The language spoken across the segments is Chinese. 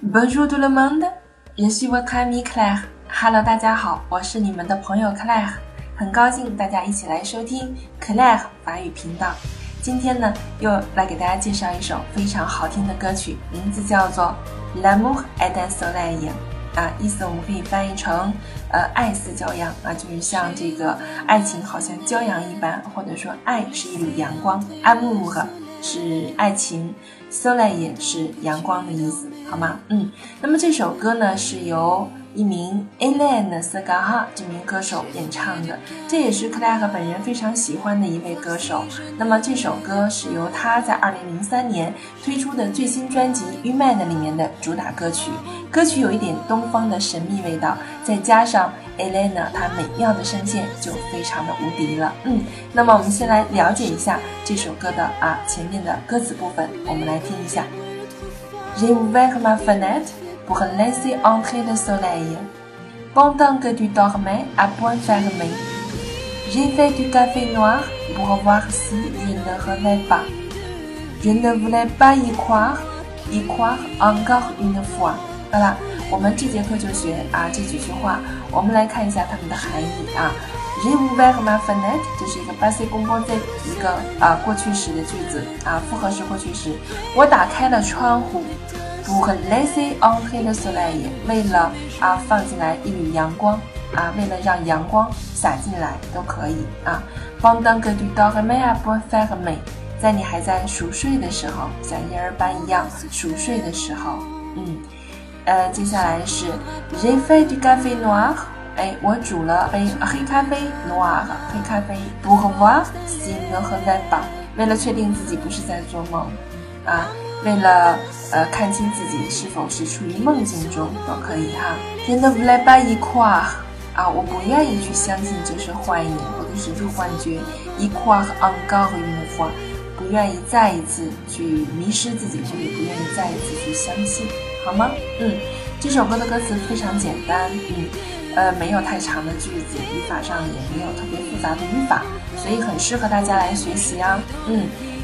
Bonjour tout le monde, je suis votre ami Claire. Hello，大家好，我是你们的朋友 Claire，很高兴大家一起来收听 Claire 法语频道。今天呢，又来给大家介绍一首非常好听的歌曲，名字叫做《L'amour est un soleil》啊，意思我们可以翻译成呃，爱似骄阳。啊，就是像这个爱情好像骄阳一般，或者说爱是一缕阳光，Amour。是爱情。Soleil 是阳光的意思，好吗？嗯，那么这首歌呢是由一名 Elaine Segaha 这名歌手演唱的，这也是克莱尔本人非常喜欢的一位歌手。那么这首歌是由他在2003年推出的最新专辑《u m a n 里面的主打歌曲，歌曲有一点东方的神秘味道，再加上。艾蕾娜，她美妙的声线就非常的无敌了。嗯，那么我们先来了解一下这首歌的啊前面的歌词部分，我们来听一下。J'ai ouvert ma fenet pour laisser entrer le soleil pendant que tu dormais à point fermé. J'ai fait du café noir pour voir si je ne rêvais pas. Je ne voulais pas y croire, y croire encore une fois. 好了，我们这节课就学啊这几句话。我们来看一下它们的含义啊。J'ai ouvert ma fenêtre，这是一个 passé composé，一个啊过去时的句子啊复合式过去时。我打开了窗户 ，pour laisser entrer le soleil，为了啊放进来一缕阳光啊，为了让阳光洒进来都可以啊。Pendant que tu dormais à point fermé，在你还在熟睡的时候，像婴儿般一样熟睡的时候，嗯。呃，接下来是 j'ai fait du café noir，哎，我煮了杯黑咖啡，noir 黑咖啡，pour voir si je ne rêvais pas，为了确定自己不是在做梦，啊，为了呃看清自己是否是处于梦境中都可以哈。je ne voulais pas y croire，啊，我不愿意去相信这是幻影或者是幻觉，y croire encore une fois，不愿意再一次去迷失自己，或者不愿意再一次去相信。好吗？嗯，这首歌的歌词非常简单，嗯，呃，没有太长的句子，语法上也没有特别复杂的语法，所以很适合大家来学习啊。嗯，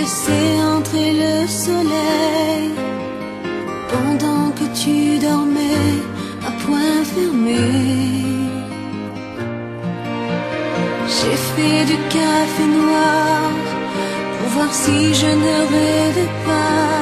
laisser entrer le soleil pendant que tu dormais à point fermé. J'ai fait du café noir pour voir si je ne rêvais pas.